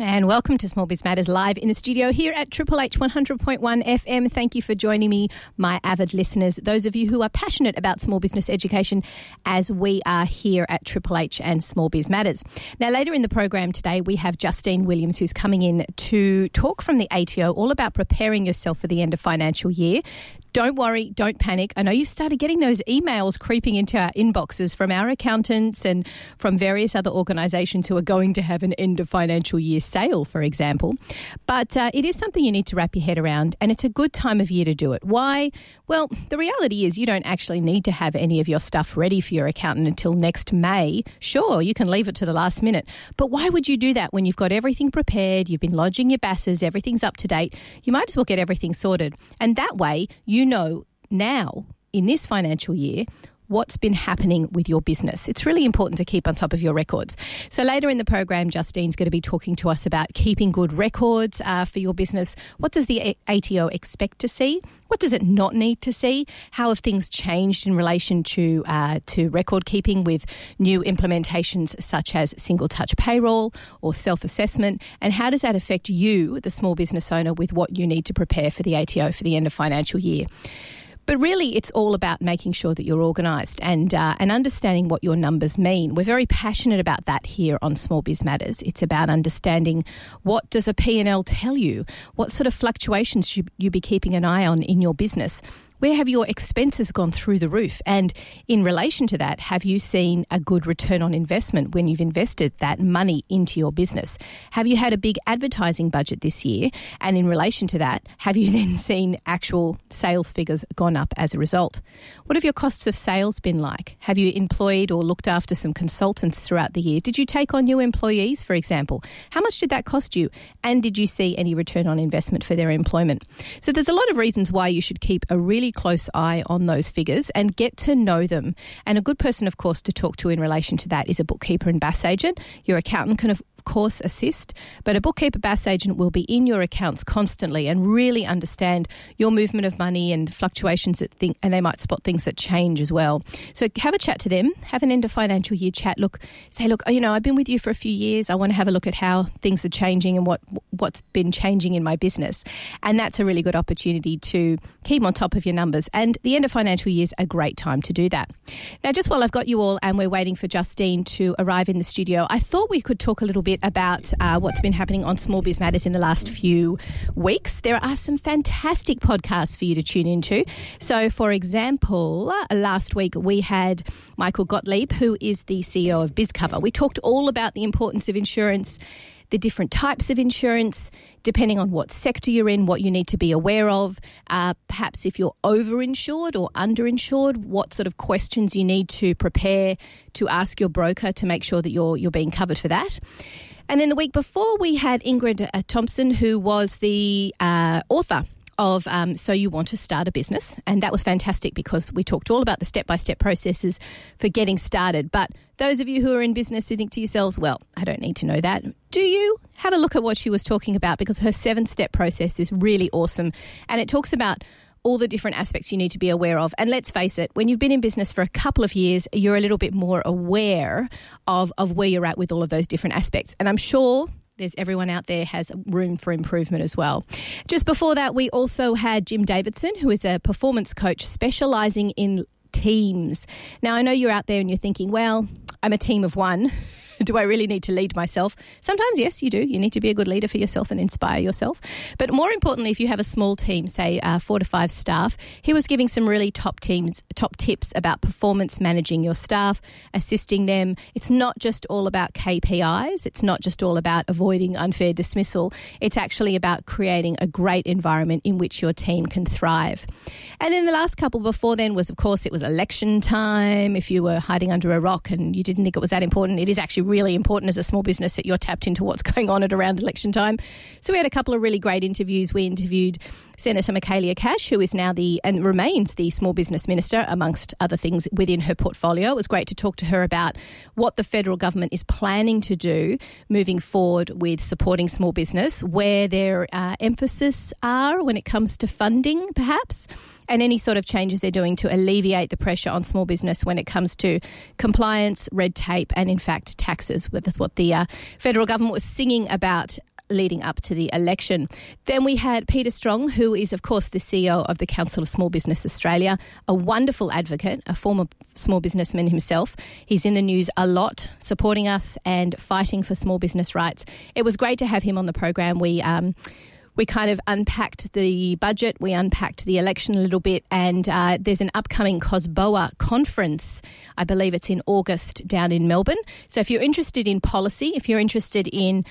And welcome to Small Biz Matters live in the studio here at Triple H 100.1 FM. Thank you for joining me, my avid listeners, those of you who are passionate about small business education, as we are here at Triple H and Small Biz Matters. Now, later in the program today, we have Justine Williams, who's coming in to talk from the ATO all about preparing yourself for the end of financial year. Don't worry, don't panic. I know you've started getting those emails creeping into our inboxes from our accountants and from various other organisations who are going to have an end of financial year sale, for example. But uh, it is something you need to wrap your head around, and it's a good time of year to do it. Why? Well, the reality is you don't actually need to have any of your stuff ready for your accountant until next May. Sure, you can leave it to the last minute, but why would you do that when you've got everything prepared, you've been lodging your BASes, everything's up to date? You might as well get everything sorted. And that way, you know now in this financial year what's been happening with your business. It's really important to keep on top of your records. So later in the program, Justine's going to be talking to us about keeping good records uh, for your business. What does the ATO expect to see? What does it not need to see? How have things changed in relation to uh, to record keeping with new implementations such as single touch payroll or self assessment? And how does that affect you, the small business owner, with what you need to prepare for the ATO for the end of financial year? But really, it's all about making sure that you're organised and uh, and understanding what your numbers mean. We're very passionate about that here on Small Biz Matters. It's about understanding what does a P&L tell you? What sort of fluctuations should you be keeping an eye on in your business? Where have your expenses gone through the roof? And in relation to that, have you seen a good return on investment when you've invested that money into your business? Have you had a big advertising budget this year? And in relation to that, have you then seen actual sales figures gone up as a result? What have your costs of sales been like? Have you employed or looked after some consultants throughout the year? Did you take on new employees, for example? How much did that cost you? And did you see any return on investment for their employment? So there's a lot of reasons why you should keep a really close eye on those figures and get to know them. And a good person, of course, to talk to in relation to that is a bookkeeper and BAS agent. Your accountant can, course, assist, but a bookkeeper BAS agent will be in your accounts constantly and really understand your movement of money and fluctuations that think, and they might spot things that change as well. So have a chat to them, have an end of financial year chat. Look, say, look, you know, I've been with you for a few years. I want to have a look at how things are changing and what what's been changing in my business, and that's a really good opportunity to keep on top of your numbers. And the end of financial year is a great time to do that. Now, just while I've got you all and we're waiting for Justine to arrive in the studio, I thought we could talk a little bit bit about uh, what's been happening on Small Biz Matters in the last few weeks. There are some fantastic podcasts for you to tune into. So, for example, last week we had Michael Gottlieb, who is the CEO of BizCover. We talked all about the importance of insurance the different types of insurance, depending on what sector you're in, what you need to be aware of. Uh, perhaps if you're overinsured or underinsured, what sort of questions you need to prepare to ask your broker to make sure that you're you're being covered for that. And then the week before, we had Ingrid uh, Thompson, who was the uh, author of um, So You Want to Start a Business. And that was fantastic because we talked all about the step by step processes for getting started. But those of you who are in business who think to yourselves, well, I don't need to know that, do you? Have a look at what she was talking about because her seven step process is really awesome. And it talks about all the different aspects you need to be aware of. And let's face it, when you've been in business for a couple of years, you're a little bit more aware of, of where you're at with all of those different aspects. And I'm sure there's everyone out there has room for improvement as well. Just before that, we also had Jim Davidson, who is a performance coach specializing in teams. Now, I know you're out there and you're thinking, well, I'm a team of one. do I really need to lead myself? Sometimes, yes, you do. You need to be a good leader for yourself and inspire yourself. But more importantly, if you have a small team, say uh, four to five staff, he was giving some really top teams, top tips about performance managing your staff, assisting them. It's not just all about KPIs. It's not just all about avoiding unfair dismissal. It's actually about creating a great environment in which your team can thrive. And then the last couple before then was, of course, it was election time. If you were hiding under a rock and you didn't think it was that important, it is actually really important as a small business that you're tapped into what's going on at around election time. So we had a couple of really great interviews. We interviewed Senator Michaelia Cash, who is now the and remains the small business minister, amongst other things within her portfolio. It was great to talk to her about what the federal government is planning to do moving forward with supporting small business, where their uh, emphasis are when it comes to funding, perhaps and any sort of changes they're doing to alleviate the pressure on small business when it comes to compliance, red tape, and in fact taxes. That's what the uh, federal government was singing about leading up to the election. Then we had Peter Strong, who is, of course, the CEO of the Council of Small Business Australia, a wonderful advocate, a former small businessman himself. He's in the news a lot, supporting us and fighting for small business rights. It was great to have him on the program. We um, we kind of unpacked the budget, we unpacked the election a little bit, and uh, there's an upcoming COSBOA conference. I believe it's in August down in Melbourne. So if you're interested in policy, if you're interested in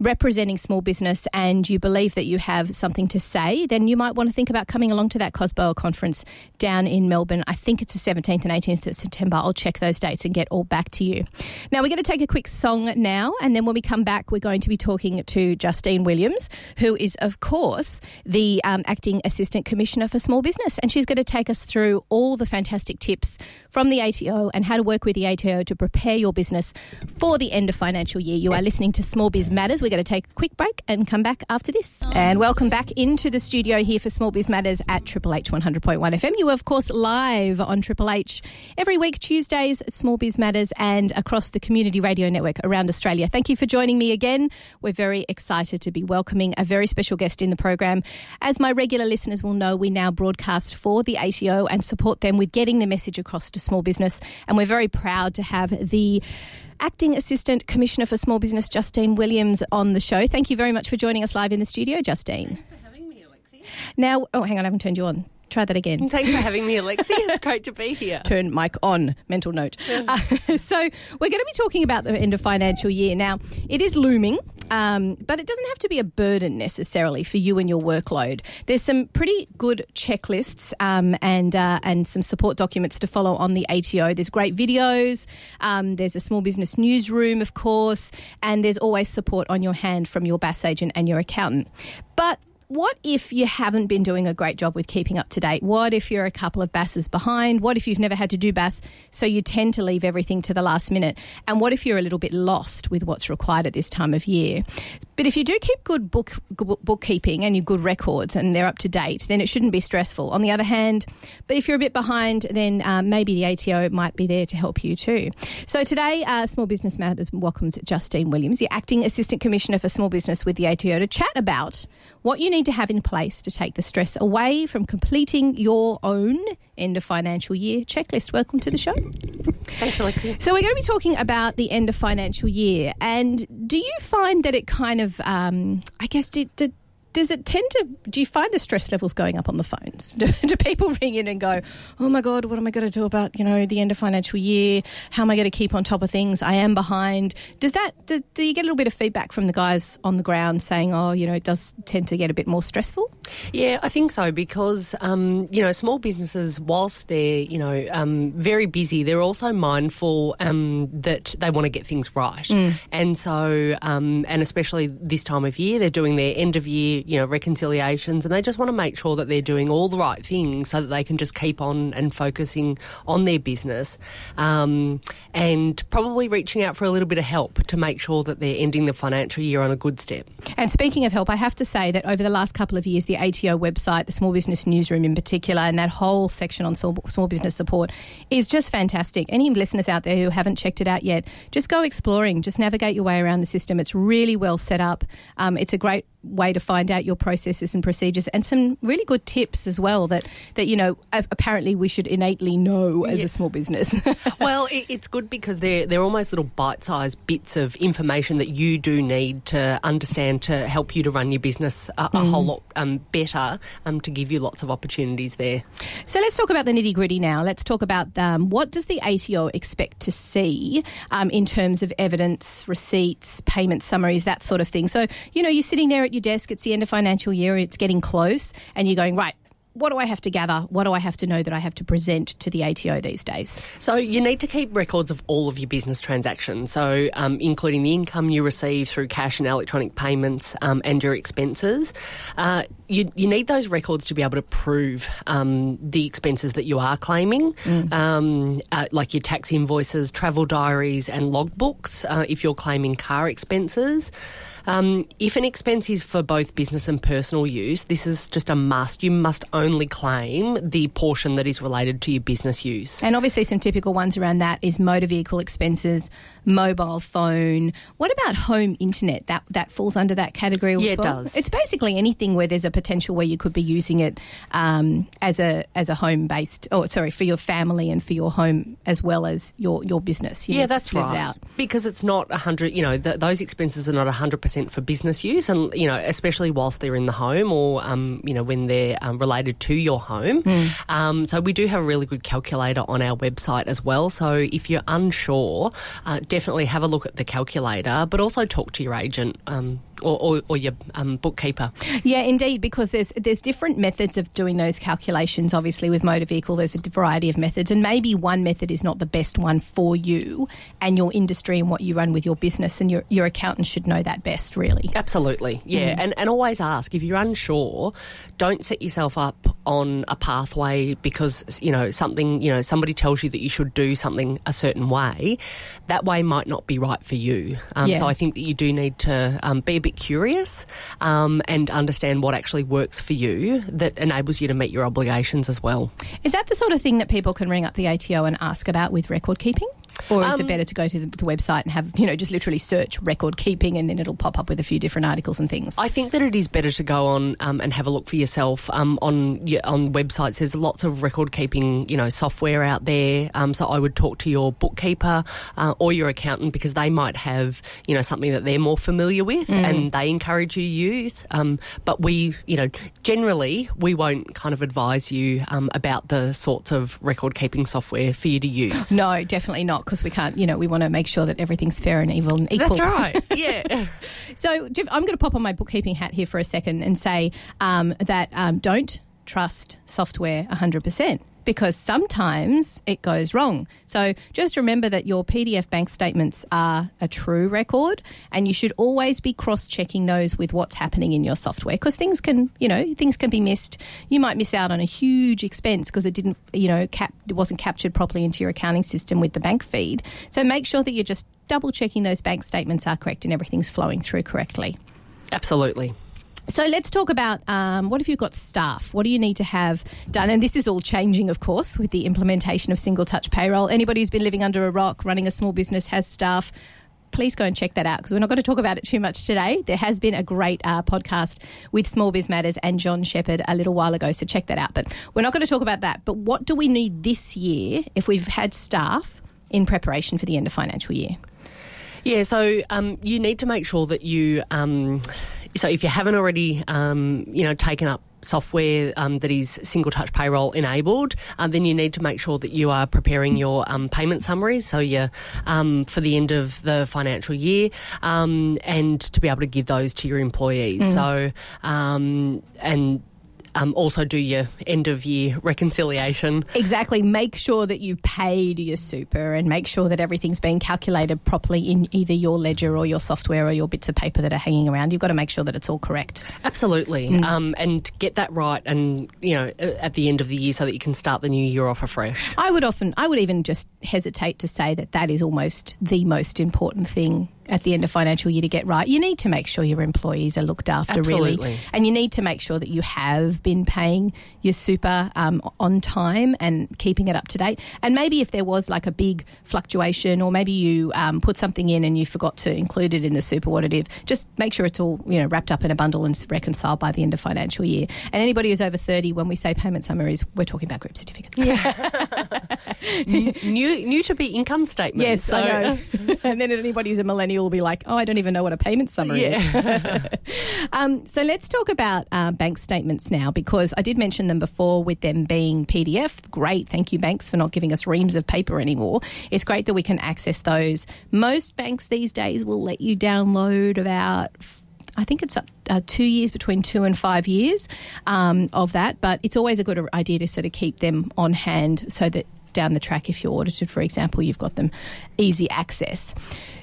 representing small business and you believe that you have something to say, then you might want to think about coming along to that COSBOA conference down in Melbourne. I think it's the 17th and 18th of September. I'll check those dates and get all back to you. Now, we're going to take a quick song now, and then when we come back, we're going to be talking to Justine Williams, who is, of course, the um, Acting Assistant Commissioner for Small Business. And she's going to take us through all the fantastic tips from the ATO and how to work with the ATO to prepare your business for the end of financial year. You are listening to Small Biz Matters. We're going to take a quick break and come back after this. And welcome back into the studio here for Small Biz Matters at Triple H 100.1 FM. You of course, live on Triple H every week, Tuesdays, Small Biz Matters, and across the community radio network around Australia. Thank you for joining me again. We're very excited to be welcoming a very special guest in the program. As my regular listeners will know, we now broadcast for the ATO and support them with getting the message across to small business. And we're very proud to have the Acting Assistant Commissioner for Small Business, Justine Williams, on the show. Thank you very much for joining us live in the studio, Justine. Thanks for having me, Alexi. Now, oh, hang on, I haven't turned you on. Try that again. Thanks for having me, Alexi. It's great to be here. Turn mic on, mental note. Uh, so, we're going to be talking about the end of financial year. Now, it is looming, um, but it doesn't have to be a burden necessarily for you and your workload. There's some pretty good checklists um, and, uh, and some support documents to follow on the ATO. There's great videos, um, there's a small business newsroom, of course, and there's always support on your hand from your BAS agent and your accountant. But what if you haven't been doing a great job with keeping up to date? What if you're a couple of BASs behind? What if you've never had to do BAS, so you tend to leave everything to the last minute? And what if you're a little bit lost with what's required at this time of year? But if you do keep good book, bookkeeping and your good records and they're up to date, then it shouldn't be stressful. On the other hand, but if you're a bit behind, then um, maybe the ATO might be there to help you too. So today, uh, Small Business Matters welcomes Justine Williams, the Acting Assistant Commissioner for Small Business with the ATO, to chat about what you need to have in place to take the stress away from completing your own end of financial year checklist. Welcome to the show. Thanks, Alexi. So, we're going to be talking about the end of financial year. And do you find that it kind of, um, I guess, did, did does it tend to do you find the stress levels going up on the phones do, do, people ring in and go oh my god what am i going to do about you know the end of financial year how am i going to keep on top of things i am behind does that do, do you get a little bit of feedback from the guys on the ground saying oh you know it does tend to get a bit more stressful Yeah, I think so because um, you know small businesses, whilst they're you know um, very busy, they're also mindful um, that they want to get things right, and so um, and especially this time of year, they're doing their end of year you know reconciliations, and they just want to make sure that they're doing all the right things so that they can just keep on and focusing on their business, um, and probably reaching out for a little bit of help to make sure that they're ending the financial year on a good step. And speaking of help, I have to say that over the last couple of years, the ATO website, the Small Business Newsroom in particular, and that whole section on small, small business support is just fantastic. Any listeners out there who haven't checked it out yet, just go exploring, just navigate your way around the system. It's really well set up. Um, it's a great way to find out your processes and procedures and some really good tips as well that, that you know, apparently we should innately know as Yeah. a small business. well, it, it's good because they're they're almost little bite-sized bits of information that you do need to understand to help you to run your business a, a whole lot um, better. Um, to give you lots of opportunities there. So let's talk about the nitty gritty now. Let's talk about um, what does the ATO expect to see um, in terms of evidence, receipts, payment summaries, that sort of thing. So you know, you're sitting there at your desk. It's the end of financial year. It's getting close, and you're going right. What do I have to gather? What do I have to know that I have to present to the ATO these days? So you need to keep records of all of your business transactions, so um, including the income you receive through cash and electronic payments um, and your expenses. Uh, you, you need those records to be able to prove um, the expenses that you are claiming, um, uh, like your tax invoices, travel diaries, and logbooks uh, if you're claiming car expenses. Um, if an expense is for both business and personal use, this is just a must. You must only claim the portion that is related to your business use. And obviously, some typical ones around that is motor vehicle expenses, mobile phone. What about home internet? That that falls under that category. Yeah, as it does. It's basically anything where there's a potential where you could be using it um, as a as a home based. Oh, sorry, for your family and for your home as well as your your business. You yeah, that's it right. out. Because it's not a hundred. You know, th- those expenses are not hundred percent for business use, and you know, especially whilst they're in the home or um, you know when they're um, related to your home. Um, so we do have a really good calculator on our website as well. So if you're unsure, uh, definitely have a look at the calculator, but also talk to your agent. Um, or, or, or your um, bookkeeper. Yeah, indeed, because there's there's different methods of doing those calculations. Obviously, with motor vehicle, there's a variety of methods, and maybe one method is not the best one for you and your industry and what you run with your business, and your your accountant should know that best, really. Absolutely, yeah, and and always ask if you're unsure. Don't set yourself up on a pathway because you know something. You know somebody tells you that you should do something a certain way. That way might not be right for you. Um, Yeah. So I think that you do need to um, be a bit curious um, and understand what actually works for you that enables you to meet your obligations as well. Is that the sort of thing that people can ring up the ATO and ask about with record keeping? Or is it Um, better to go to the, the website and have, you know, just literally search record keeping and then it'll pop up with a few different articles and things? I think that it is better to go on um, and have a look for yourself um, on on websites. There's lots of record keeping, you know, software out there. Um, so I would talk to your bookkeeper uh, or your accountant because they might have, you know, something that they're more familiar with and they encourage you to use. Um, but we, you know, generally we won't kind of advise you um, about the sorts of record keeping software for you to use. no, definitely not, because we can't, you know, we want to make sure that everything's fair and evil and equal. That's right. Yeah. So Jeff, I'm going to pop on my bookkeeping hat here for a second and say um, that um, don't trust software 100% because sometimes it goes wrong. So just remember that your PDF bank statements are a true record and you should always be cross-checking those with what's happening in your software because things can, you know, things can be missed. You might miss out on a huge expense because it didn't, you know, cap- it wasn't captured properly into your accounting system with the bank feed. So make sure that you're just double checking those bank statements are correct and everything's flowing through correctly. Absolutely. So let's talk about um, what have you got staff? What do you need to have done? And this is all changing, of course, with the implementation of single touch payroll. Anybody who's been living under a rock, running a small business, has staff. Please go and check that out because we're not going to talk about it too much today. There has been a great uh, podcast with Small Biz Matters and John Shepherd a little while ago, so check that out. But we're not going to talk about that. But what do we need this year if we've had staff in preparation for the end of financial year? Yeah, so um, you need to make sure that you, um, so if you haven't already, um, you know, taken up software um, that is single touch payroll enabled, um, then you need to make sure that you are preparing your um, payment summaries. So you um, for the end of the financial year, um, and to be able to give those to your employees. So um, and. Um, also, do your end of year reconciliation. Exactly. Make sure that you've paid your super and make sure that everything's being calculated properly in either your ledger or your software or your bits of paper that are hanging around. You've got to make sure that it's all correct. Absolutely, um, and get that right, and you know, at the end of the year, so that you can start the new year off afresh. I would often, I would even just hesitate to say that that is almost the most important thing at the end of financial year to get right. You need to make sure your employees are looked after really, and you need to make sure that you have been paying your super um, on time and keeping it up to date. And maybe if there was like a big fluctuation, or maybe you um, put something in and you forgot to include it in the super what it is, just make sure it's all you know wrapped up in a bundle and reconciled by the end of financial year. And anybody who's over thirty, when we say payment summaries, we're talking about group certificates. new, new to be income statement. Yes, so, I know. and then anybody who's a millennial will be like, oh, I don't even know what a payment summary is. um, so let's talk about uh, bank statements now because I did mention them before with them being PDF. Great. Thank you, banks, for not giving us reams of paper anymore. It's great that we can access those. Most banks these days will let you download about I think it's up uh, two years, between two and five years um, of that. But it's always a good idea to sort of keep them on hand so that down the track, if you're audited, for example, you've got them easy access.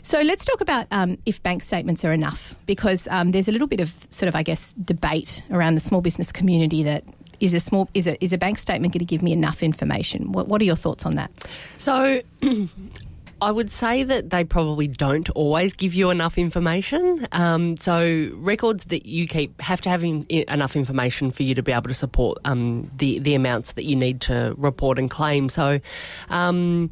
So let's talk about um, if bank statements are enough, because um, there's a little bit of sort of, I guess, debate around the small business community that is a small is a is a bank statement going to give me enough information? What, what are your thoughts on that? So I would say that they probably don't always give you enough information. Um, so records that you keep have to have in, i- enough information for you to be able to support um, the the amounts that you need to report and claim. So. Um,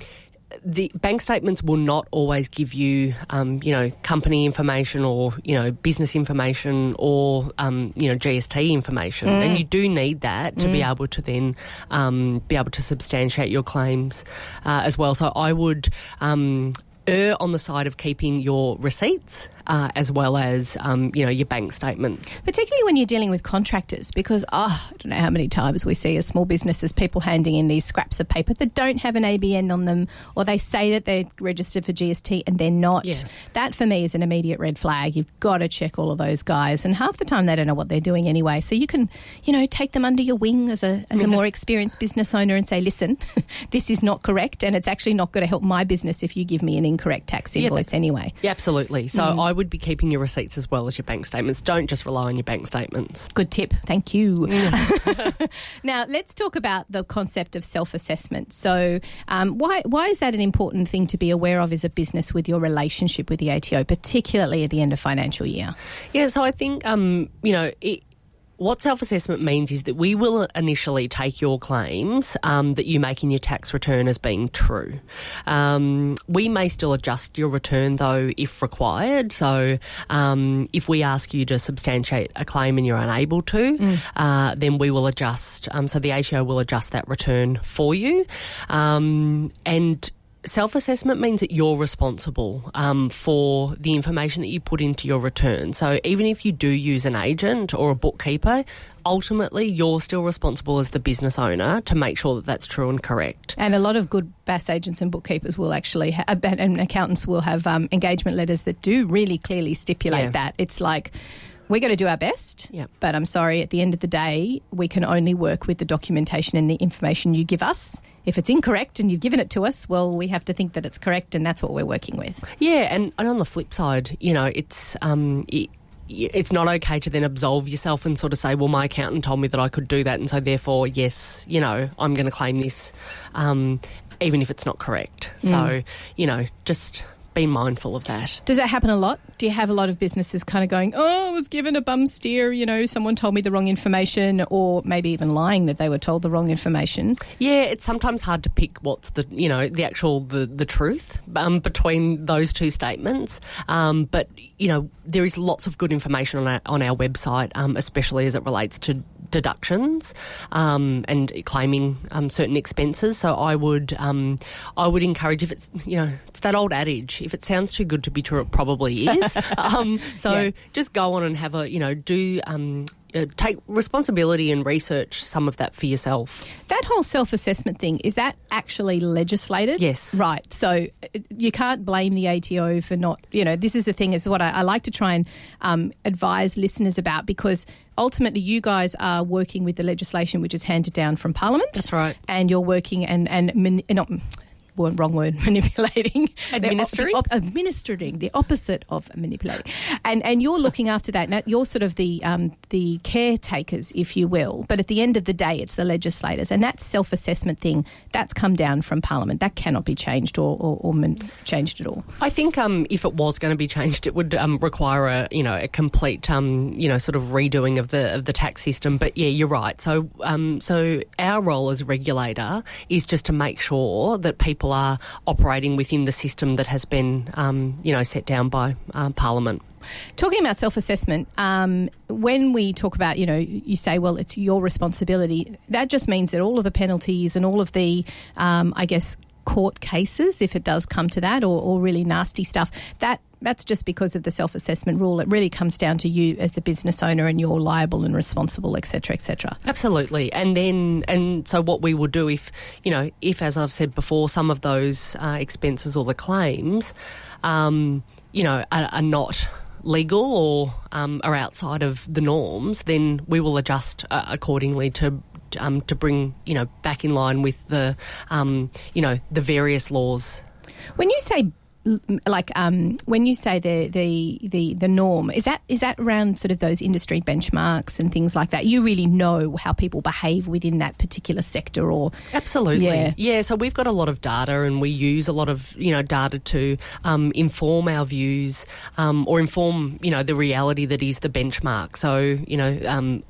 the bank statements will not always give you, um, you know, company information or you know business information or um, you know GST information, mm. and you do need that to mm. be able to then um, be able to substantiate your claims uh, as well. So I would um, err on the side of keeping your receipts uh, as well as um, you know your bank statements. Particularly when you're dealing with contractors, because oh, I don't know how many times we see as small businesses people handing in these scraps of paper that don't have an ABN on them, or they say that they're registered for GST and they're not. Yeah. That for me is an immediate red flag. You've got to check all of those guys, and half the time they don't know what they're doing anyway. So you can you know take them under your wing as a as a more experienced business owner and say, listen, this is not correct, and it's actually not going to help my business if you give me an incorrect tax invoice yeah, anyway. Yeah, absolutely. So mm. I would be keeping your receipts as well as your bank statements. Don't just rely on your bank statements. Good tip. Thank you. now, let's talk about the concept of self assessment. So, um, why, why is that an important thing to be aware of as a business with your relationship with the ATO, particularly at the end of financial year? Yeah, so I think, um, you know, it, what self assessment means is that we will initially take your claims um, that you make in your tax return as being true. Um, we may still adjust your return though if required. So um, if we ask you to substantiate a claim and you're unable to, mm. uh, then we will adjust. Um, so the ATO will adjust that return for you. Um, and self assessment means that you're responsible um, for the information that you put into your return. So even if you do use an agent or a bookkeeper, ultimately you're still responsible as the business owner to make sure that that's true and correct. And a lot of good BAS agents and bookkeepers will actually, ha- and accountants will have um, engagement letters that do really clearly stipulate yeah. that. It's like, we're going to do our best, yep. but I'm sorry, at the end of the day, we can only work with the documentation and the information you give us. If it's incorrect and you've given it to us, well, we have to think that it's correct, and that's what we're working with. Yeah, and, and on the flip side, you know, it's. Um, it, it's not okay to then absolve yourself and sort of say, well, my accountant told me that I could do that, and so therefore, yes, you know, I'm going to claim this, um, even if it's not correct. Mm. So, you know, just be mindful of that. Does that happen a lot? Do you have a lot of businesses kind of going, oh, I was given a bum steer, you know, someone told me the wrong information, or maybe even lying that they were told the wrong information? Yeah, it's sometimes hard to pick what's the, you know, the actual, the, the truth um, between those two statements. Um, but, you know, there is lots of good information on our, on our website, um, especially as it relates to deductions um, and claiming um, certain expenses. So I would um, I would encourage if it's you know it's that old adage if it sounds too good to be true it probably is. Um, so yeah. just go on and have a you know do um, uh, take responsibility and research some of that for yourself. That whole self assessment thing, is that actually legislated? Yes. Right. So uh, you can't blame the ATO for not, you know, this is the thing, is what I, I like to try and um, advise listeners about because ultimately you guys are working with the legislation which is handed down from Parliament. That's right. And you're working and, and not wrong word, manipulating. Administering? The, administering, the opposite of manipulating. And and you're looking after that. Now, you're sort of the um, the caretakers, if you will. But at the end of the day, it's the legislators. And that self assessment thing, that's come down from Parliament. That cannot be changed or, or, or changed at all. I think um, if it was going to be changed, it would um, require a you know a complete um, you know sort of redoing of the of the tax system. But yeah, you're right. So um, so our role as a regulator is just to make sure that people people are operating within the system that has been, um, you know, set down by uh, Parliament. Talking about self assessment, um, when we talk about, you know, you say, well, it's your responsibility, that just means that all of the penalties and all of the, um, I guess, court cases, if it does come to that, or, or really nasty stuff, that that's just because of the self assessment rule. It really comes down to you as the business owner and you're liable and responsible, etc., etc. Absolutely. And then, and so what we will do if, you know, if, as I've said before, some of those uh, expenses or the claims, um, you know, are, are not legal or um, are outside of the norms, then we will adjust uh, accordingly to um, to bring you know back in line with the um, you know the various laws. When you say like um, when you say the, the the the norm is that is that around sort of those industry benchmarks and things like that? You really know how people behave within that particular sector or absolutely. yeah, yeah so we've got a lot of data and we use a lot of you know data to um, inform our views um, or inform you know the reality that is the benchmark. So you know um,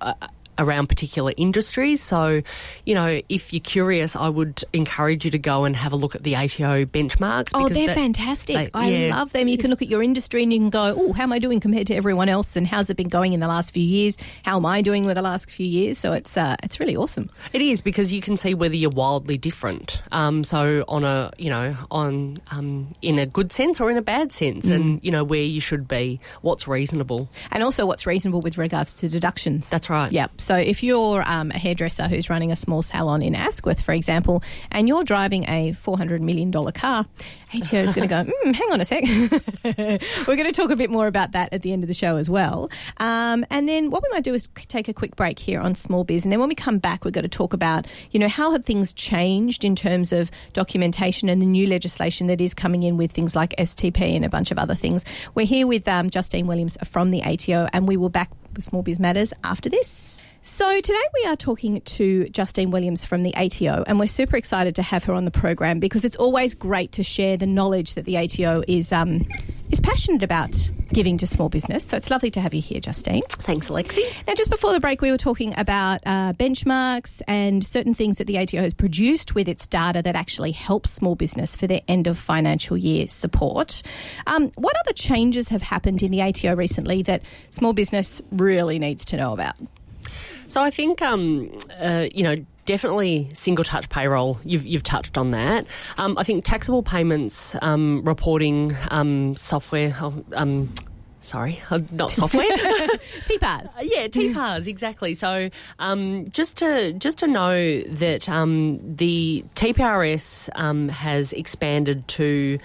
around particular industries. So, you know, if you're curious, I would encourage you to go and have a look at the ATO benchmarks. Oh, they're that- fantastic. they- I yeah. love them. You can look at your industry and you can go, oh, how am I doing compared to everyone else? And how's it been going in the last few years? How am I doing with the last few years? So it's uh, it's really awesome. It is because you can see whether you're wildly different. Um, so on a you know on um, in a good sense or in a bad sense, Mm. and you know where you should be, what's reasonable. And also what's reasonable with regards to deductions. That's right. Yep. So if you're um, a hairdresser who's running a small salon in Asquith, for example, and you're driving a $400 million car, ATO is going to go, mm, hang on a sec. We're going to talk a bit more about that at the end of the show as well. Um, and then what we might do is take a quick break here on small biz. And then when we come back, we're going to talk about, you know, how have things changed in terms of documentation and the new legislation that is coming in with things like STP and a bunch of other things. We're here with um, Justine Williams from the ATO, and we will back with Small Biz Matters after this. So, today we are talking to Justine Williams from the ATO, and we're super excited to have her on the program because it's always great to share the knowledge that the ATO is um, is passionate about giving to small business. So, it's lovely to have you here, Justine. Thanks, Alexi. Now, just before the break, we were talking about uh, benchmarks and certain things that the ATO has produced with its data that actually helps small business for their end of financial year support. Um, what other changes have happened in the ATO recently that small business really needs to know about? So I think, um, uh, you know, definitely single touch payroll. You've, you've touched on that. Um, I think taxable payments um, reporting um, software. oh, Um, sorry, uh, not software. TPAS. Yeah, TPAS exactly. So, um, just to just to know that um, the TPRS um, has expanded to.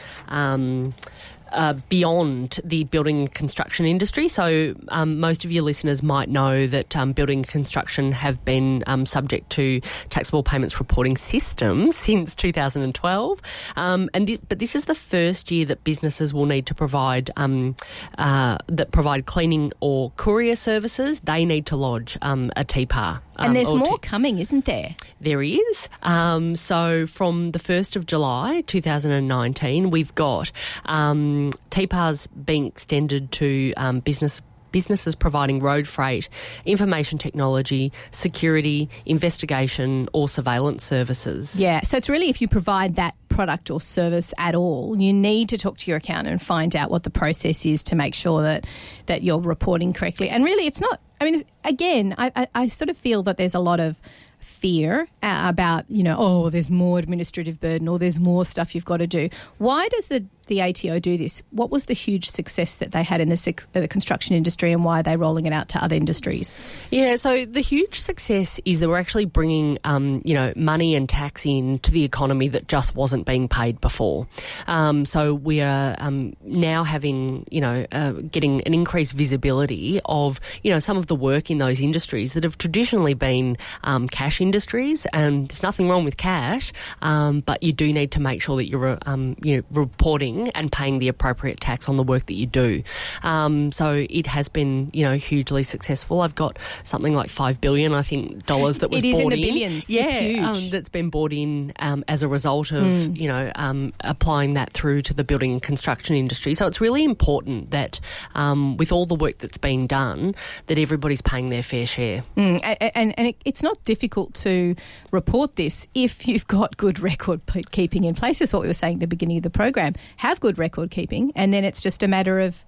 Um, uh, beyond the building and construction industry. So, um, most of your listeners might know that um, building and construction have been um, subject to taxable payments reporting system since 2012. Um, and th- but this is the first year that businesses will need to provide um, uh, that provide cleaning or courier services. They need to lodge um, a TPAR. Um, And there's more T- coming, isn't there? there is. Um, so from the 1st of July 2019, we've got um, TPARs being extended to um, business. Businesses providing road freight, information technology, security, investigation, or surveillance services. Yeah. So it's really if you provide that product or service at all, you need to talk to your accountant and find out what the process is to make sure that that you're reporting correctly. And really, it's not. I mean, again, I, I, I sort of feel that there's a lot of fear uh, about you know oh there's more administrative burden or there's more stuff you've got to do why does the the ATO do this what was the huge success that they had in the, uh, the construction industry and why are they rolling it out to other industries Yeah, so the huge success is that we're actually bringing, um, you know, money and tax in to the economy that just wasn't being paid before. Um, so we are um, now having, you know, uh, getting an increased visibility of, you know, some of the work in those industries that have traditionally been um, cash industries. And there's nothing wrong with cash, um, but you do need to make sure that you're, um, you know, reporting and paying the appropriate tax on the work that you do. Um, so it has been, you know, hugely successful. I've got something like five billion, I think, dollars that was It is in bought the billions. It's Yeah, huge. Um, that's been bought in um, as a result of you know um, applying that through to the building and construction industry. So it's really important that um, with all the work that's being done, that everybody's paying their fair share. Mm, a- a- and and it's not difficult to report this if you've got good record keeping in place. That's what we were saying at the beginning of the program. Have good record keeping, and then it's just a matter of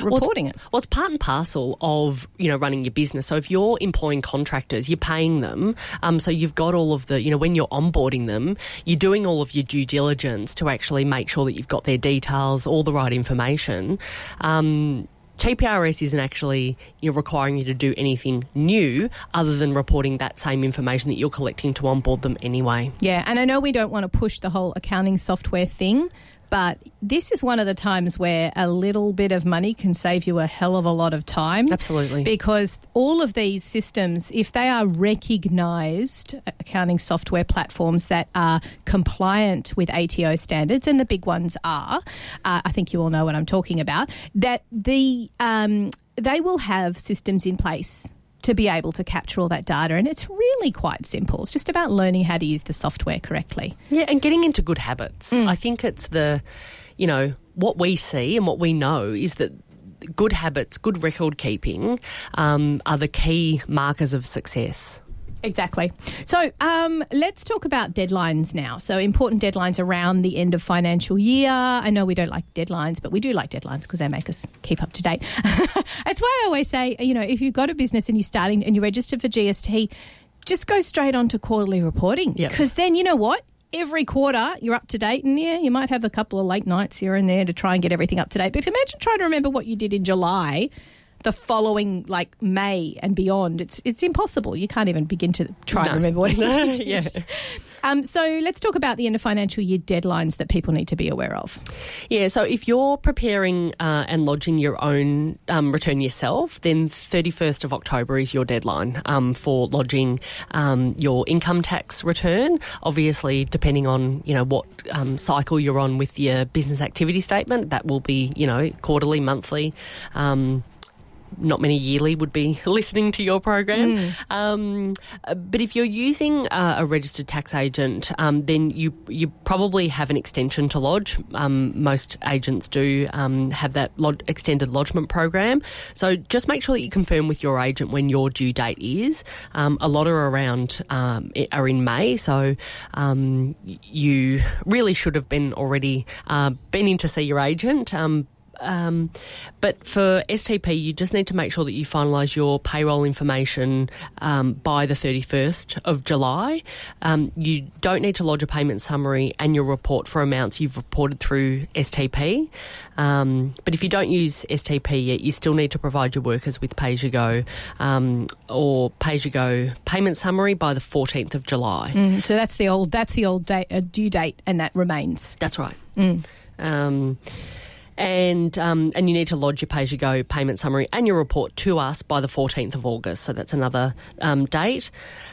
reporting it. Well, it's part and parcel of you know running your business. So if you're employing contractors, you're paying them. Um, so you've got all of the you know when you're onboarding them, you're doing all of your due diligence to actually make sure that you've got their details, all the right information. Um, TPRS isn't actually you know, requiring you to do anything new other than reporting that same information that you're collecting to onboard them anyway. Yeah, and I know we don't want to push the whole accounting software thing, but this is one of the times where a little bit of money can save you a hell of a lot of time. Absolutely. Because all of these systems, if they are recognised accounting software platforms that are compliant with ATO standards, and the big ones are, uh, I think you all know what I'm talking about, that the um, they will have systems in place to be able to capture all that data. And it's really quite simple. It's just about learning how to use the software correctly. Yeah, and getting into good habits. I think it's the, you know, what we see and what we know is that good habits, good record keeping um, are the key markers of success. Exactly. So um, let's talk about deadlines now. So important deadlines around the end of financial year. I know we don't like deadlines, but we do like deadlines because they make us keep up to date. That's why I always say, you know, if you've got a business and you're starting and you're registered for GST, just go straight on to quarterly reporting because Yep. then you know what. Every quarter, you're up to date, and yeah, you might have a couple of late nights here and there to try and get everything up to date. But imagine trying to remember what you did in July, the following like May and beyond. It's it's impossible. You can't even begin to try No. and remember what it is. Yeah. Um, so let's talk about the end of financial year deadlines that people need to be aware of. Yeah, so if you're preparing uh, and lodging your own um, return yourself, then 31st of October is your deadline um, for lodging um, your income tax return. Obviously, depending on you know what um, cycle you're on with your business activity statement, that will be you know quarterly, monthly. Um, not many yearly would be listening to your program. Um, uh, but if you're using uh, a registered tax agent, um, then you you probably have an extension to lodge. Um, most agents do um, have that lod- extended lodgement program. So just make sure that you confirm with your agent when your due date is. Um, a lot are around um, are in May, so um, you really should have been already uh, been in to see your agent. Um, but for STP, you just need to make sure that you finalise your payroll information um, by the 31st of July. Um, you don't need to lodge a payment summary and your report for amounts you've reported through STP. Um, but if you don't use STP yet, you still need to provide your workers with pay as you go um, or pay as you go payment summary by the 14th of July. Mm, so that's the old that's the old date, uh, due date, and that remains. That's right. Um, and um, and you need to lodge your pay as you go payment summary and your report to us by the 14th of August. So that's another um, date.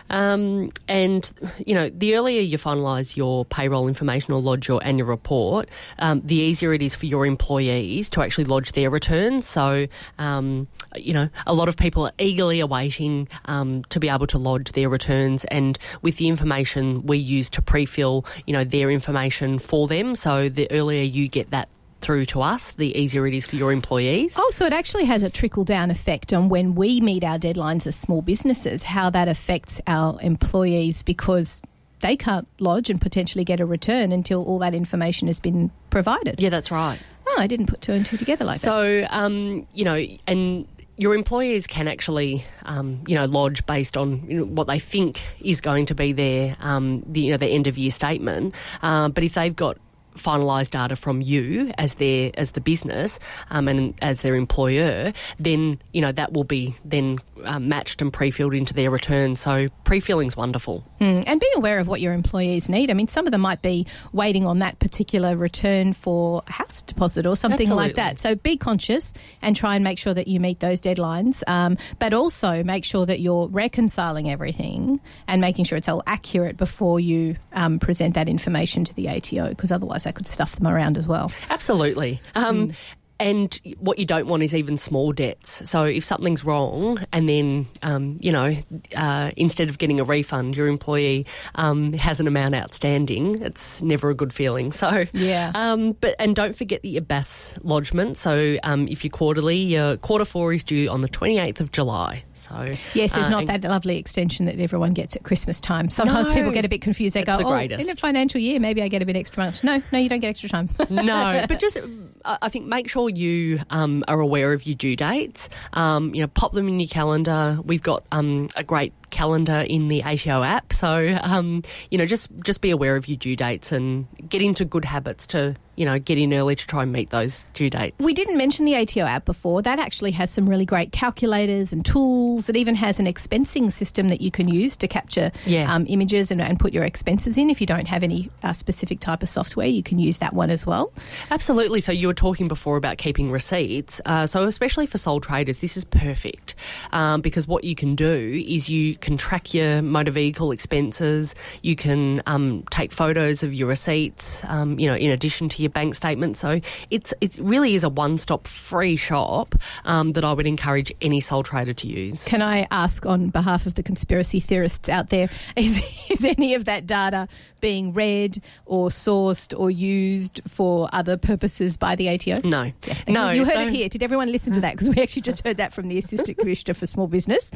Um, and you know, the earlier you finalise your payroll information or lodge your annual report, um, the easier it is for your employees to actually lodge their returns. So um, you know, a lot of people are eagerly awaiting um, to be able to lodge their returns, and with the information we use to pre-fill, you know, their information for them. So the earlier you get that through to us, the easier it is for your employees. Oh, so it actually has a trickle down effect on when we meet our deadlines as small businesses, how that affects our employees because they can't lodge and potentially get a return until all that information has been provided. Yeah, that's right. Oh, I didn't put two and two together like that. So, um, you know, and your employees can actually, um, you know, lodge based on you know, what they think is going to be their, um, the, you know, their end of year statement. Uh, but if they've got finalised data from you as their as the business um, and as their employer, then you know that will be then um, matched and pre-filled into their return. So pre-filling's wonderful. Mm, and be aware of what your employees need. I mean, some of them might be waiting on that particular return for a house deposit or something like that. So be conscious and try and make sure that you meet those deadlines. Um, but also make sure that you're reconciling everything and making sure it's all accurate before you um, present that information to the ATO, because otherwise that could stuff them around as well. Absolutely. Um, And what you don't want is even small debts. So if something's wrong, and then um, you know, uh, instead of getting a refund, your employee um, has an amount outstanding. It's never a good feeling. So Yeah. Um, but and don't forget that your BAS lodgement. So um, if you're quarterly, your quarter four is due on the 28th of July. So Yes, it's uh, not that lovely extension that everyone gets at Christmas time. Sometimes No. people get a bit confused. They go, the "Oh, greatest. in a financial year, maybe I get a bit extra much." No, no, you don't get extra time. no, but just I I think make sure you um, are aware of your due dates. Um, you know, pop them in your calendar. We've got um, a great calendar in the ATO app, so um, you know, just just be aware of your due dates and get into good habits to you know get in early to try and meet those due dates. We didn't mention the ATO app before. That actually has some really great calculators and tools. It even has an expensing system that you can use to capture Yeah. um, images and, and put your expenses in. If you don't have any uh, specific type of software, you can use that one as well. Absolutely. So you were talking before about keeping receipts. Uh, so especially for sole traders, this is perfect um, because what you can do is you can track your motor vehicle expenses. You can um, take photos of your receipts. Um, you know, in addition to your bank statement. So it's it really is a one stop free shop um, that I would encourage any sole trader to use. Can I ask on behalf of the conspiracy theorists out there, is, is any of that data being read or sourced or used for other purposes by the ATO? No, Yeah. no. You heard so- it here. Did everyone listen to that? Because we actually just heard that from the Assistant Commissioner for Small Business.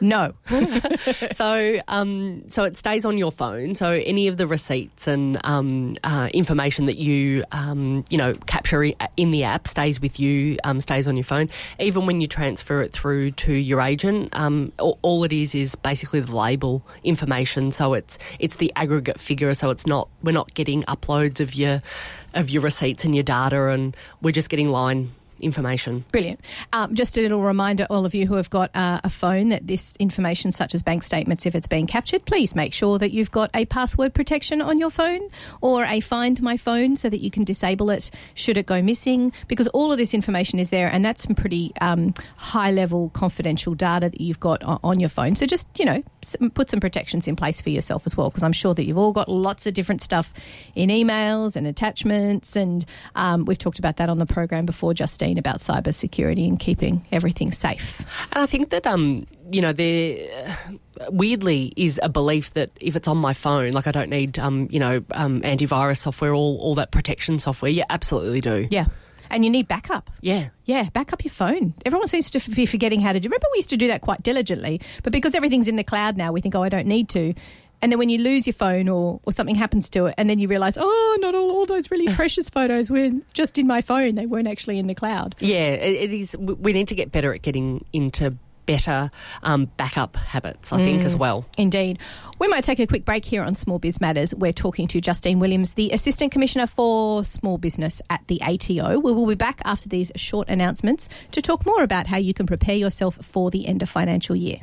No. so um, so it stays on your phone. So any of the receipts and um, uh, information that you um, you know capture in the app stays with you, um, stays on your phone. Even when you transfer it through to your agent, um, all, it is is basically the label information. So it's it's the aggregate figure. So it's not we're not getting uploads of your of your receipts and your data, and we're just getting line information. Brilliant. Um, just a little reminder, all of you who have got uh, a phone, that this information, such as bank statements, if it's being captured, please make sure that you've got a password protection on your phone or a Find My Phone so that you can disable it should it go missing. Because all of this information is there, and that's some pretty um, high level confidential data that you've got o- on your phone. So just, you know, put some protections in place for yourself as well, because I'm sure that you've all got lots of different stuff in emails and attachments. And um, we've talked about that on the program before, Justine, about cyber security and keeping everything safe. And I think that um, you know, there weirdly is a belief that if it's on my phone, like I don't need um, you know, um, antivirus software, all all that protection software. You absolutely do. Yeah. And you need backup. Yeah. Yeah, back up your phone. Everyone seems to f- be forgetting how to do. Remember, we used to do that quite diligently, but because everything's in the cloud now, we think, oh, I don't need to. And then when you lose your phone or, or something happens to it, and then you realise, oh, not all, all those really precious photos were just in my phone. They weren't actually in the cloud. Yeah, it, is. We need to get better at getting into better um, backup habits. I think as well. Indeed. We might take a quick break here on Small Biz Matters. We're talking to Justine Williams, the Assistant Commissioner for Small Business at the ATO. We will be back after these short announcements to talk more about how you can prepare yourself for the end of financial year.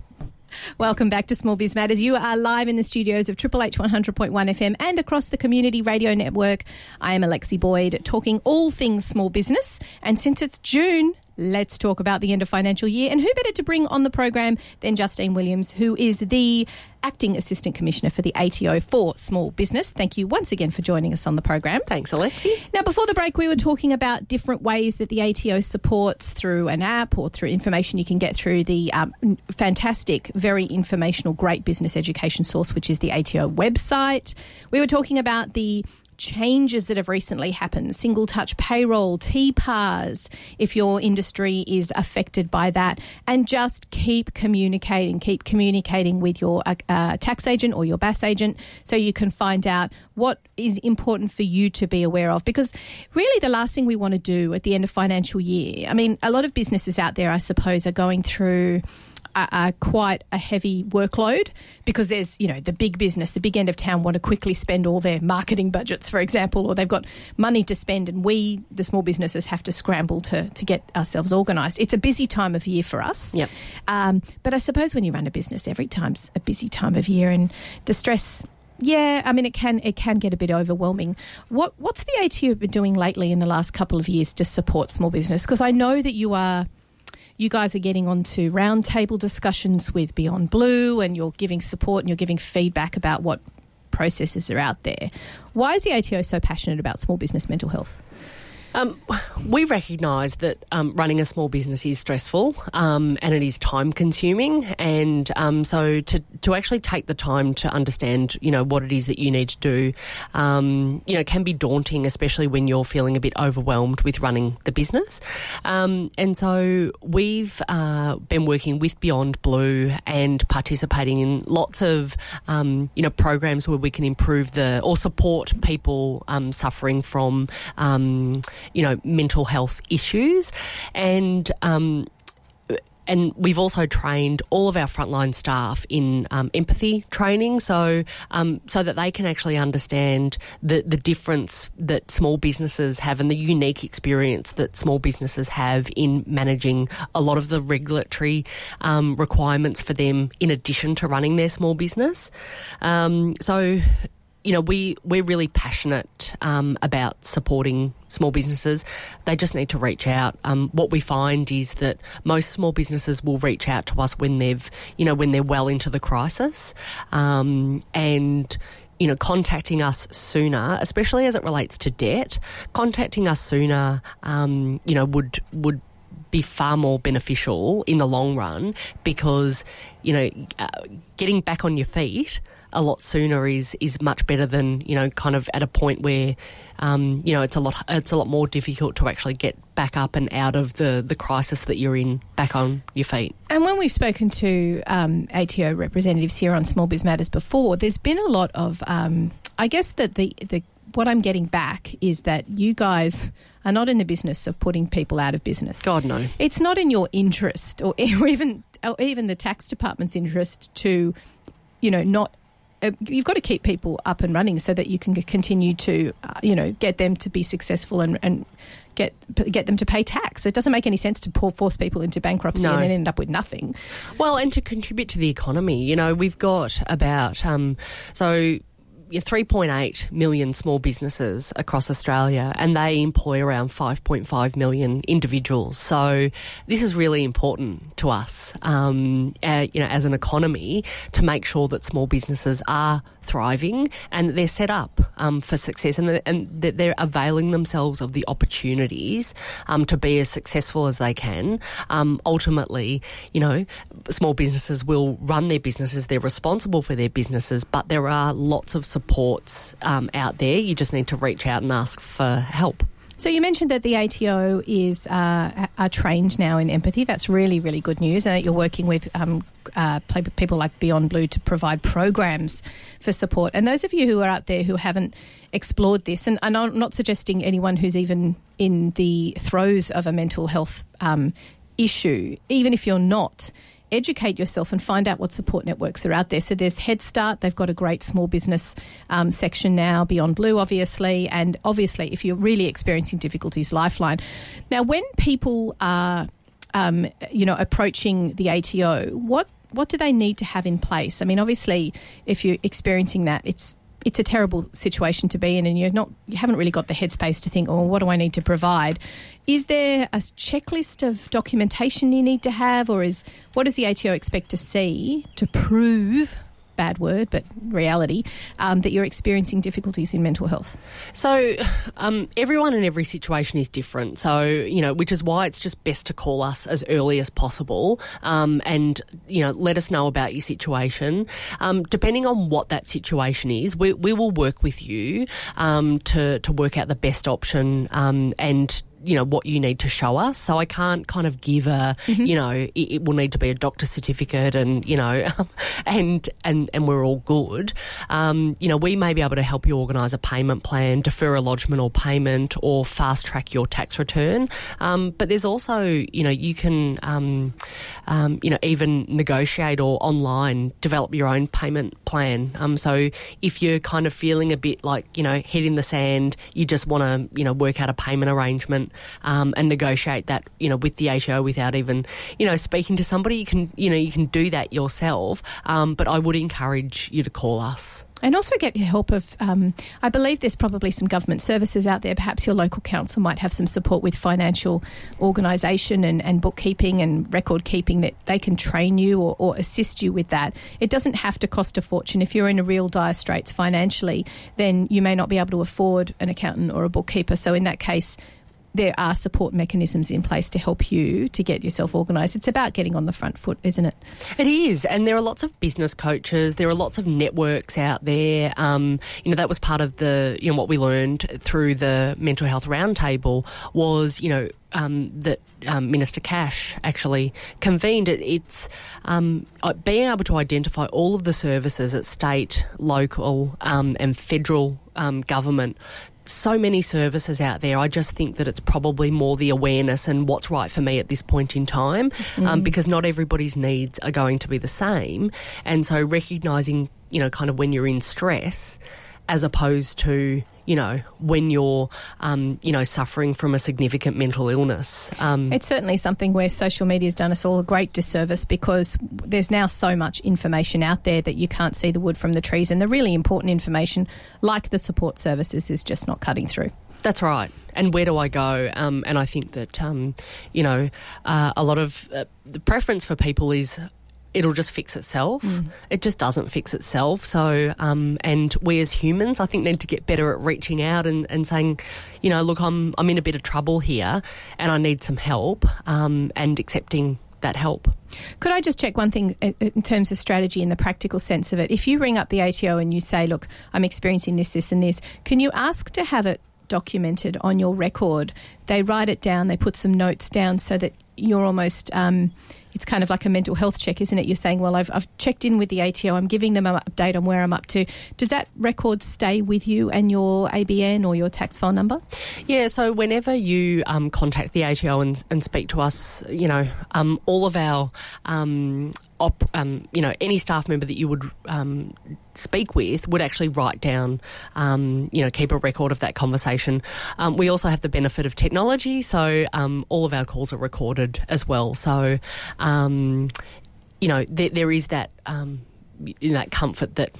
Welcome back to Small Biz Matters. You are live in the studios of Triple H 100.1 FM and across the community radio network. I am Alexi Boyd, talking all things small business. And since it's June, let's talk about the end of financial year. And who better to bring on the program than Justine Williams, who is the Acting Assistant Commissioner for the ATO for Small Business. Thank you once again for joining us on the program. Thanks, Alexi. Now, before the break, we were talking about different ways that the ATO supports through an app or through information you can get through the um, fantastic, very informational, great business education source, which is the ATO website. We were talking about the changes that have recently happened single touch payroll, TPARS, if your industry is affected by that, and just keep communicating, keep communicating with your uh, uh, tax agent or your BAS agent so you can find out what is important for you to be aware of. Because really, the last thing we want to do at the end of financial year, I mean, a lot of businesses out there, I suppose, are going through a, a quite a heavy workload because there's you know the big business, the big end of town want to quickly spend all their marketing budgets, for example, or they've got money to spend, and we, the small businesses, have to scramble to to get ourselves organised. It's a busy time of year for us. Yep. Um, but I suppose when you run a business, every time's a busy time of year, and the stress. Yeah, I mean it can it can get a bit overwhelming. What what's the ATO been doing lately in the last couple of years to support small business? Because I know that you are you guys are getting onto roundtable discussions with Beyond Blue and you're giving support and you're giving feedback about what processes are out there. Why is the ATO so passionate about small business mental health? Um, we recognise that um, running a small business is stressful um, and it is time consuming, and um, so to to actually take the time to understand, you know, what it is that you need to do, um, you know, can be daunting, especially when you're feeling a bit overwhelmed with running the business. Um, and so we've uh, been working with Beyond Blue and participating in lots of, you know, programs where we can improve the or support people suffering from. You know, mental health issues. And um, and we've also trained all of our frontline staff in um, empathy training, so um, so that they can actually understand the the difference that small businesses have and the unique experience that small businesses have in managing a lot of the regulatory um, requirements for them, in addition to running their small business. Um, so you know, we we're really passionate um, about supporting small businesses. They just need to reach out. Um, what we find is that most small businesses will reach out to us when they've, you know, when they're well into the crisis, um, and you know, contacting us sooner, especially as it relates to debt, contacting us sooner, um, you know, would would be far more beneficial in the long run because, you know, uh, getting back on your feet a lot sooner is is much better than you know, kind of at a point where. Um, you know, it's a lot. It's a lot more difficult to actually get back up and out of the, the crisis that you're in, back on your feet. And when we've spoken to um, ATO representatives here on Small Biz Matters before, there's been a lot of, um, I guess that the the what I'm getting back is that you guys are not in the business of putting people out of business. God no, it's not in your interest, or, even or even the tax department's interest to, you know, not you've got to keep people up and running so that you can continue to, uh, you know, get them to be successful and, and get get them to pay tax. It doesn't make any sense to pour, force people into bankruptcy No. and then end up with nothing. Well, and to contribute to the economy, you know, we've got about um, so. Yeah, 3.8 million small businesses across Australia, and they employ around 5.5 million individuals. So this is really important to us, um, uh, you know, as an economy, to make sure that small businesses are thriving and that they're set up um, for success, and, and that they're availing themselves of the opportunities um, to be as successful as they can. Um, ultimately, you know, small businesses will run their businesses; they're responsible for their businesses, but there are lots of supports um, out there. You just need to reach out and ask for help. So you mentioned that the ATO is uh, are trained now in empathy. That's really, really good news, and that you're working with um, uh, people like Beyond Blue to provide programs for support. And those of you who are out there who haven't explored this, and, and I'm not suggesting anyone who's even in the throes of a mental health um, issue, even if you're not. Educate yourself and find out what support networks are out there. So there's Head Start. They've got a great small business um, section now, Beyond Blue, obviously. And obviously, if you're really experiencing difficulties, Lifeline. Now, when people are, um, you know, approaching the ATO, what what do they need to have in place? I mean, obviously, if you're experiencing that, it's it's a terrible situation to be in, and you're not you haven't really got the headspace to think, oh, what do I need to provide? Is there a checklist of documentation you need to have, or is what does the ATO expect to see to prove? Bad word, but reality um, that you're experiencing difficulties in mental health. So, um, everyone in every situation is different. So, you know, which is why it's just best to call us as early as possible um, and, you know, let us know about your situation. Um, depending on what that situation is, we, we will work with you um, to, to work out the best option um, and you know what you need to show us. So I can't kind of give a you know it, it will need to be a doctor's certificate and you know and and and we're all good. Um, you know we may be able to help you organise a payment plan, defer a lodgement or payment, or fast track your tax return. Um, but there's also you know you can um, um, you know even negotiate or online develop your own payment plan. Um, so if you're kind of feeling a bit like you know head in the sand, you just want to you know work out a payment arrangement um, and negotiate that you know with the ATO without even you know speaking to somebody. You can you know you can do that yourself. Um, but I would encourage you to call us. And also get your help of, um, I believe there's probably some government services out there. Perhaps your local council might have some support with financial organisation and, and bookkeeping and record keeping that they can train you or, or assist you with that. It doesn't have to cost a fortune. If you're in a real dire straits financially, then you may not be able to afford an accountant or a bookkeeper. So in that case, there are support mechanisms in place to help you to get yourself organised. It's about getting on the front foot, isn't it? It is, and there are lots of business coaches. There are lots of networks out there. Um, you know, that was part of the you know what we learned through the mental health roundtable was you know um, that um, Minister Cash actually convened. It, it's um, uh, being able to identify all of the services at state, local, um, and federal um, government so many services out there. I just think that it's probably more the awareness and what's right for me at this point in time, um, because not everybody's needs are going to be the same. And so recognizing, you know, kind of when you're in stress, as opposed to you know, when you're, um, you know, suffering from a significant mental illness. Um, it's certainly something where social media has done us all a great disservice because there's now so much information out there that you can't see the wood from the trees, and the really important information, like the support services, is just not cutting through. That's right. And where do I go? Um, and I think that, um, you know, uh, a lot of uh, the preference for people is it'll just fix itself. Mm. It just doesn't fix itself. So, um, and we as humans, I think, need to get better at reaching out and, and saying, you know, look, I'm I'm in a bit of trouble here, and I need some help, um, and accepting that help. Could I just check one thing uh, in terms of strategy in the practical sense of it? If you ring up the ATO and you say, look, I'm experiencing this, this, and this, can you ask to have it documented on your record? They write it down, they put some notes down so that you're almost. Um, it's kind of like a mental health check, isn't it? You're saying, well, I've, I've checked in with the ATO, I'm giving them an update on where I'm up to. Does that record stay with you and your ABN or your tax file number? Yeah, so whenever you um, contact the ATO and, and, speak to us, you know, um, all of our um, op, um, you know, any staff member that you would um, speak with would actually write down, um, you know, keep a record of that conversation. Um, we also have the benefit of technology, so um, all of our calls are recorded as well. So, um, you know, there, there is that in that comfort that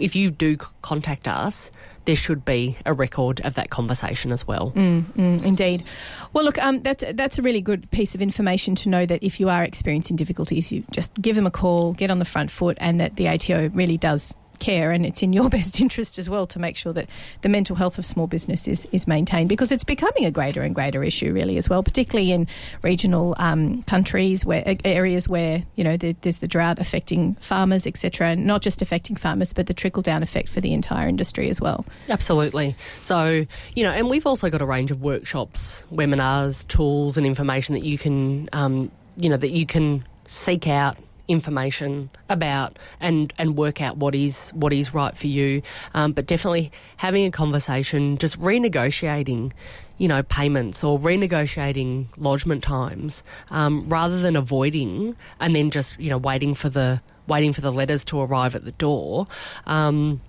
if you do contact us, there should be a record of that conversation as well. Mm, mm, indeed. Well, look, um, that's that's a really good piece of information to know that if you are experiencing difficulties, you just give them a call, get on the front foot, and that the ATO really does care and it's in your best interest as well to make sure that the mental health of small business is, is maintained because it's becoming a greater and greater issue really as well particularly in regional um, countries where areas where you know there's the drought affecting farmers etc and not just affecting farmers but the trickle down effect for the entire industry as well. Absolutely. So you know and we've also got a range of workshops webinars tools and information that you can um, you know that you can seek out information about and and work out what is what is right for you. Um, but definitely having a conversation, just renegotiating, you know, payments or renegotiating lodgement times, um, rather than avoiding and then just you know waiting for the waiting for the letters to arrive at the door. Um,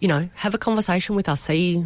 you know, have a conversation with us. See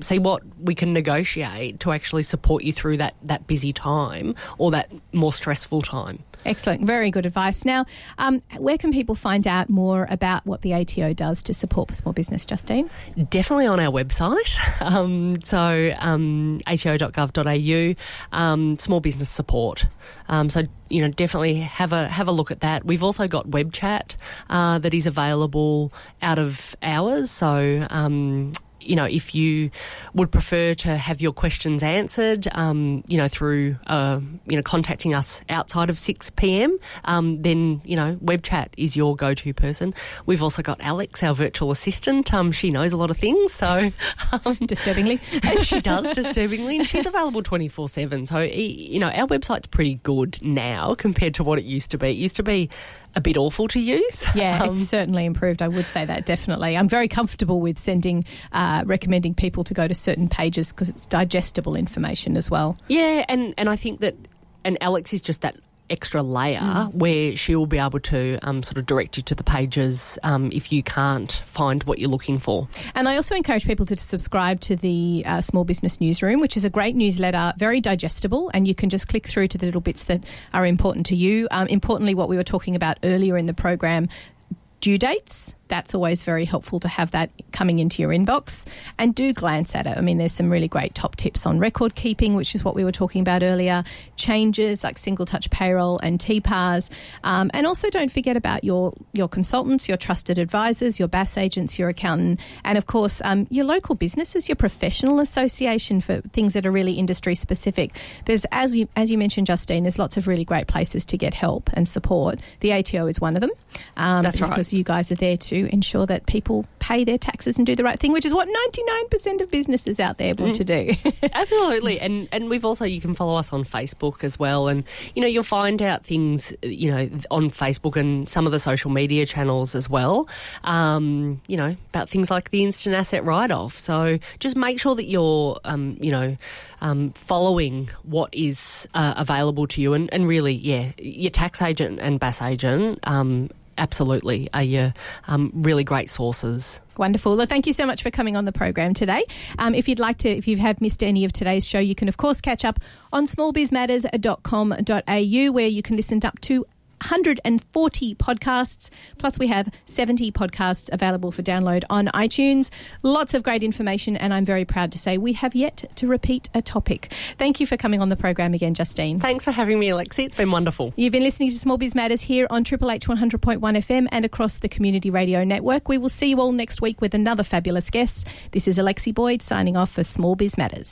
see what we can negotiate to actually support you through that that busy time or that more stressful time. Excellent. Very good advice. Now, um, where can people find out more about what the ATO does to support small business, Justine? Definitely on our website. Um, so, um, ato.gov.au, um, small business support. Um, so, you know, definitely have a have a look at that. We've also got web chat uh, that is available out of hours. So, um, you know, if you would prefer to have your questions answered, um, you know, through, uh, you know, contacting us outside of 6 p.m., um, then, you know, web chat is your go to person. We've also got Alex, our virtual assistant. Um, she knows a lot of things, so. Um, disturbingly. she does, disturbingly. And she's available 24 7. So, you know, our website's pretty good now compared to what it used to be. It used to be a bit awful to use. Yeah, um, it's certainly improved. I would say that definitely. I'm very comfortable with sending, uh, recommending people to go to certain pages because it's digestible information as well. Yeah, and and I think that, and Alex is just that extra layer mm. where she will be able to um, sort of direct you to the pages um, if you can't find what you're looking for. And I also encourage people to subscribe to the uh, Small Business Newsroom, which is a great newsletter, very digestible, and you can just click through to the little bits that are important to you. Um, importantly, what we were talking about earlier in the program, due dates that's always very helpful to have that coming into your inbox. And do glance at it. I mean, there's some really great top tips on record keeping, which is what we were talking about earlier, changes like single touch payroll and TPARS. Um, and also don't forget about your, your consultants, your trusted advisors, your BAS agents, your accountant, and of course, um, your local businesses, your professional association for things that are really industry specific. There's, as you, as you mentioned, Justine, there's lots of really great places to get help and support. The ATO is one of them. Um, That's right. Because you guys are there too ensure that people pay their taxes and do the right thing, which is what 99% of businesses out there want mm. to do. Absolutely. And and we've also you can follow us on Facebook as well and you know you'll find out things you know on Facebook and some of the social media channels as well. Um, you know about things like the instant asset write off. So just make sure that you're um, you know um, following what is uh, available to you and, and really yeah your tax agent and BAS agent um, absolutely are your um, really great sources. Wonderful. Well, thank you so much for coming on the program today. Um, if you'd like to, if you have missed any of today's show, you can of course catch up on smallbizmatters.com.au where you can listen up to 140 podcasts. Plus, we have 70 podcasts available for download on iTunes. Lots of great information, and I'm very proud to say we have yet to repeat a topic. Thank you for coming on the program again, Justine. Thanks for having me, Alexi. It's been wonderful. You've been listening to Small Biz Matters here on Triple H 100.1 FM and across the Community Radio Network. We will see you all next week with another fabulous guest. This is Alexi Boyd signing off for Small Biz Matters.